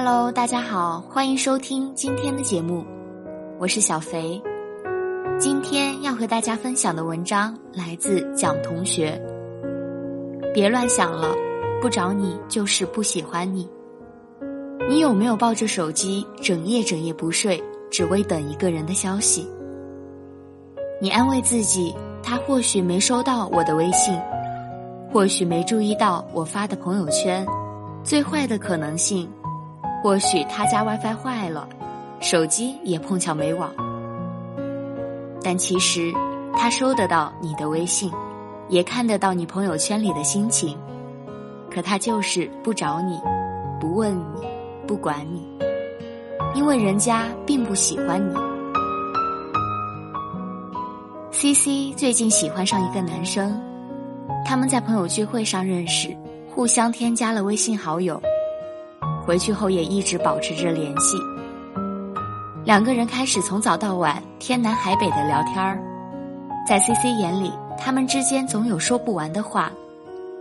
Hello，大家好，欢迎收听今天的节目，我是小肥。今天要和大家分享的文章来自蒋同学。别乱想了，不找你就是不喜欢你。你有没有抱着手机整夜整夜不睡，只为等一个人的消息？你安慰自己，他或许没收到我的微信，或许没注意到我发的朋友圈。最坏的可能性。或许他家 WiFi 坏了，手机也碰巧没网，但其实他收得到你的微信，也看得到你朋友圈里的心情，可他就是不找你，不问你，不管你，因为人家并不喜欢你。C C 最近喜欢上一个男生，他们在朋友聚会上认识，互相添加了微信好友。回去后也一直保持着联系。两个人开始从早到晚天南海北的聊天儿，在 C C 眼里，他们之间总有说不完的话，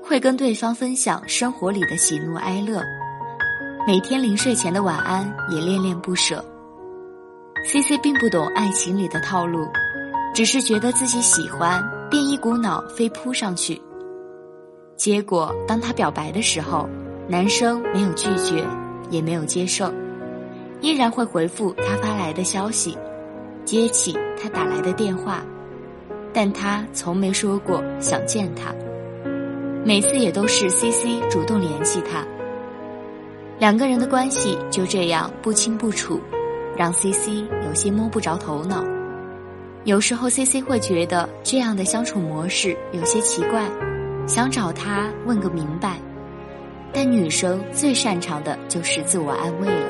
会跟对方分享生活里的喜怒哀乐，每天临睡前的晚安也恋恋不舍。C C 并不懂爱情里的套路，只是觉得自己喜欢，便一股脑飞扑上去。结果当他表白的时候。男生没有拒绝，也没有接受，依然会回复他发来的消息，接起他打来的电话，但他从没说过想见他。每次也都是 C C 主动联系他，两个人的关系就这样不清不楚，让 C C 有些摸不着头脑。有时候 C C 会觉得这样的相处模式有些奇怪，想找他问个明白。但女生最擅长的就是自我安慰了。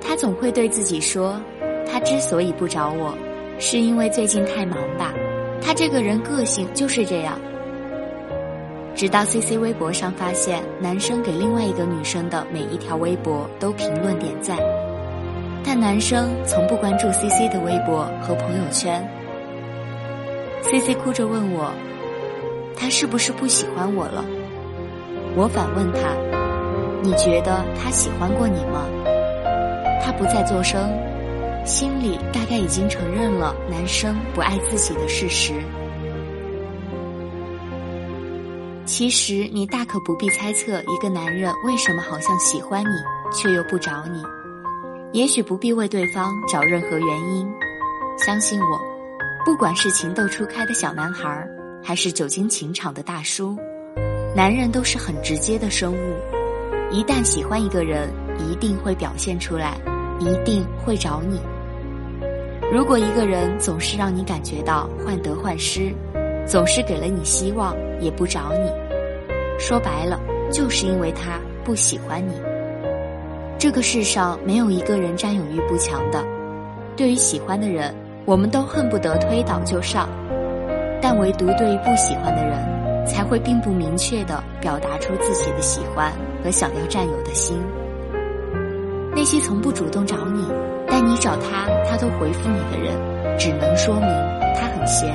她总会对自己说：“他之所以不找我，是因为最近太忙吧。他这个人个性就是这样。”直到 C C 微博上发现男生给另外一个女生的每一条微博都评论点赞，但男生从不关注 C C 的微博和朋友圈。C C 哭着问我：“他是不是不喜欢我了？”我反问他：“你觉得他喜欢过你吗？”他不再作声，心里大概已经承认了男生不爱自己的事实。其实你大可不必猜测一个男人为什么好像喜欢你却又不找你，也许不必为对方找任何原因。相信我，不管是情窦初开的小男孩，还是久经情场的大叔。男人都是很直接的生物，一旦喜欢一个人，一定会表现出来，一定会找你。如果一个人总是让你感觉到患得患失，总是给了你希望也不找你，说白了就是因为他不喜欢你。这个世上没有一个人占有欲不强的，对于喜欢的人，我们都恨不得推倒就上，但唯独对于不喜欢的人。才会并不明确的表达出自己的喜欢和想要占有的心。那些从不主动找你，但你找他他都回复你的人，只能说明他很闲。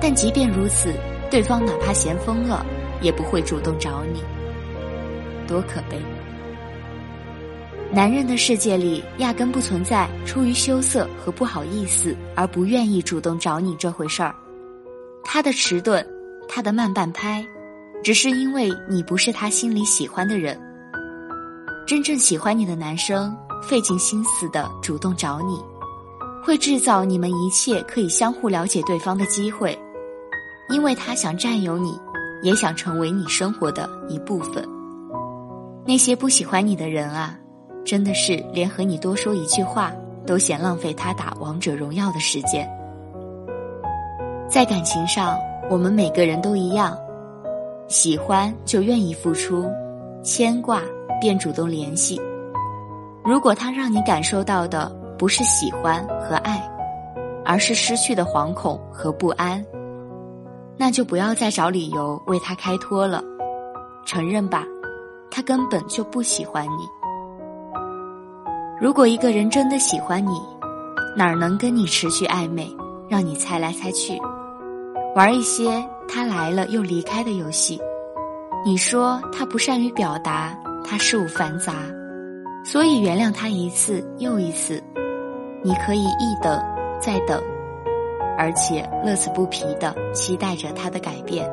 但即便如此，对方哪怕闲疯了，也不会主动找你，多可悲！男人的世界里压根不存在出于羞涩和不好意思而不愿意主动找你这回事儿，他的迟钝。他的慢半拍，只是因为你不是他心里喜欢的人。真正喜欢你的男生，费尽心思的主动找你，会制造你们一切可以相互了解对方的机会，因为他想占有你，也想成为你生活的一部分。那些不喜欢你的人啊，真的是连和你多说一句话，都嫌浪费他打王者荣耀的时间。在感情上。我们每个人都一样，喜欢就愿意付出，牵挂便主动联系。如果他让你感受到的不是喜欢和爱，而是失去的惶恐和不安，那就不要再找理由为他开脱了。承认吧，他根本就不喜欢你。如果一个人真的喜欢你，哪儿能跟你持续暧昧，让你猜来猜去？玩一些他来了又离开的游戏，你说他不善于表达，他事务繁杂，所以原谅他一次又一次，你可以一等再等，而且乐此不疲的期待着他的改变。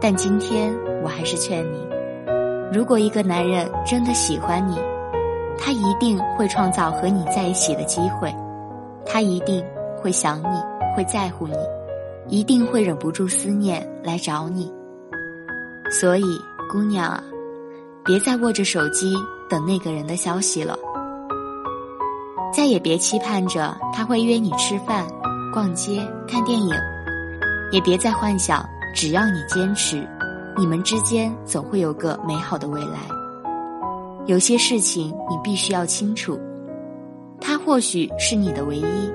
但今天我还是劝你，如果一个男人真的喜欢你，他一定会创造和你在一起的机会，他一定会想你，会在乎你，一定会忍不住思念来找你。所以，姑娘啊，别再握着手机等那个人的消息了，再也别期盼着他会约你吃饭、逛街、看电影，也别再幻想只要你坚持，你们之间总会有个美好的未来。有些事情你必须要清楚，他或许是你的唯一，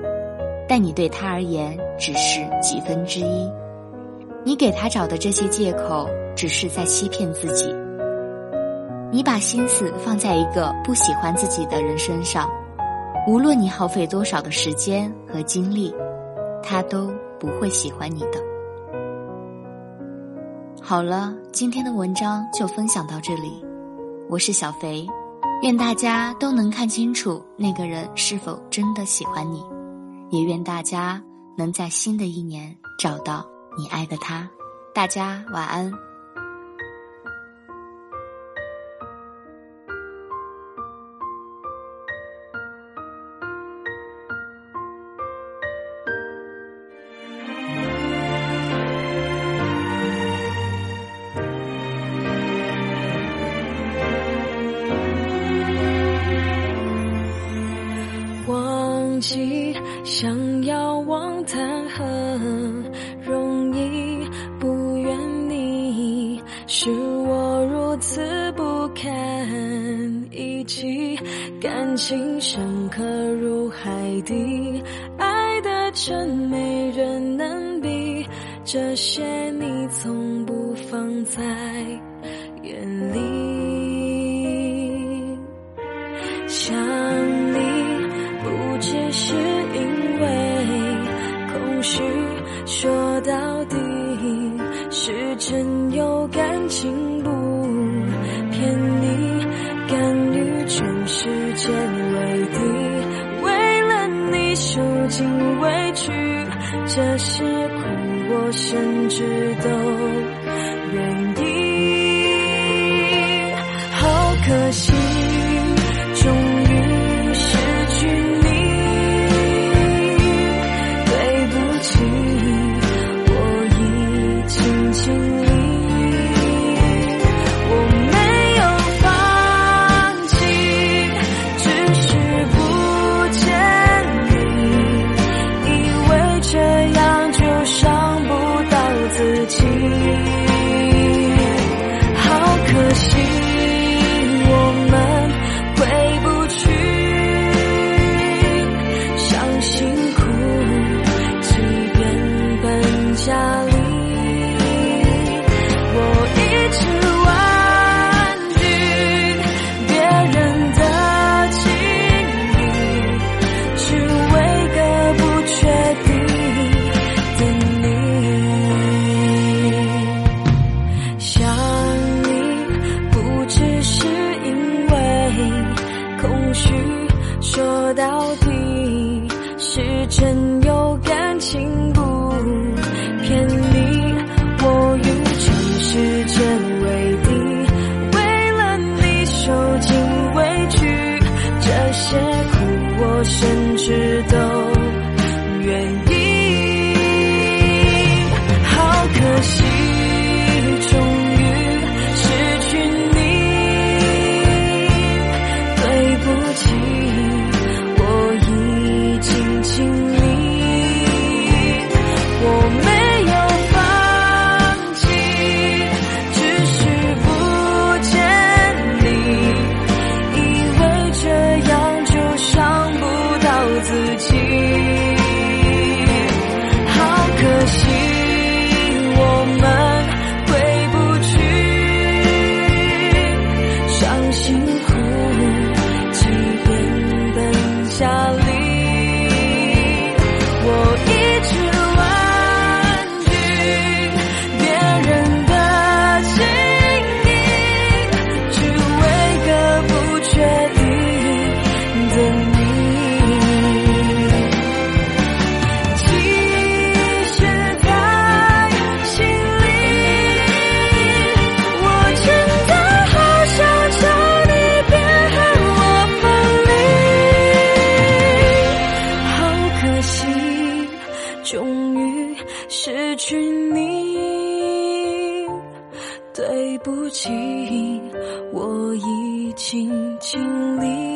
但你对他而言只是几分之一。你给他找的这些借口，只是在欺骗自己。你把心思放在一个不喜欢自己的人身上，无论你耗费多少的时间和精力，他都不会喜欢你的。好了，今天的文章就分享到这里。我是小肥，愿大家都能看清楚那个人是否真的喜欢你，也愿大家能在新的一年找到你爱的他。大家晚安。想要忘谈何容易？不怨你，是我如此不堪一击。感情深刻如海底，爱的真没人能比。这些你从不放在尽委屈，这些苦我甚至都愿意，甚至都经历。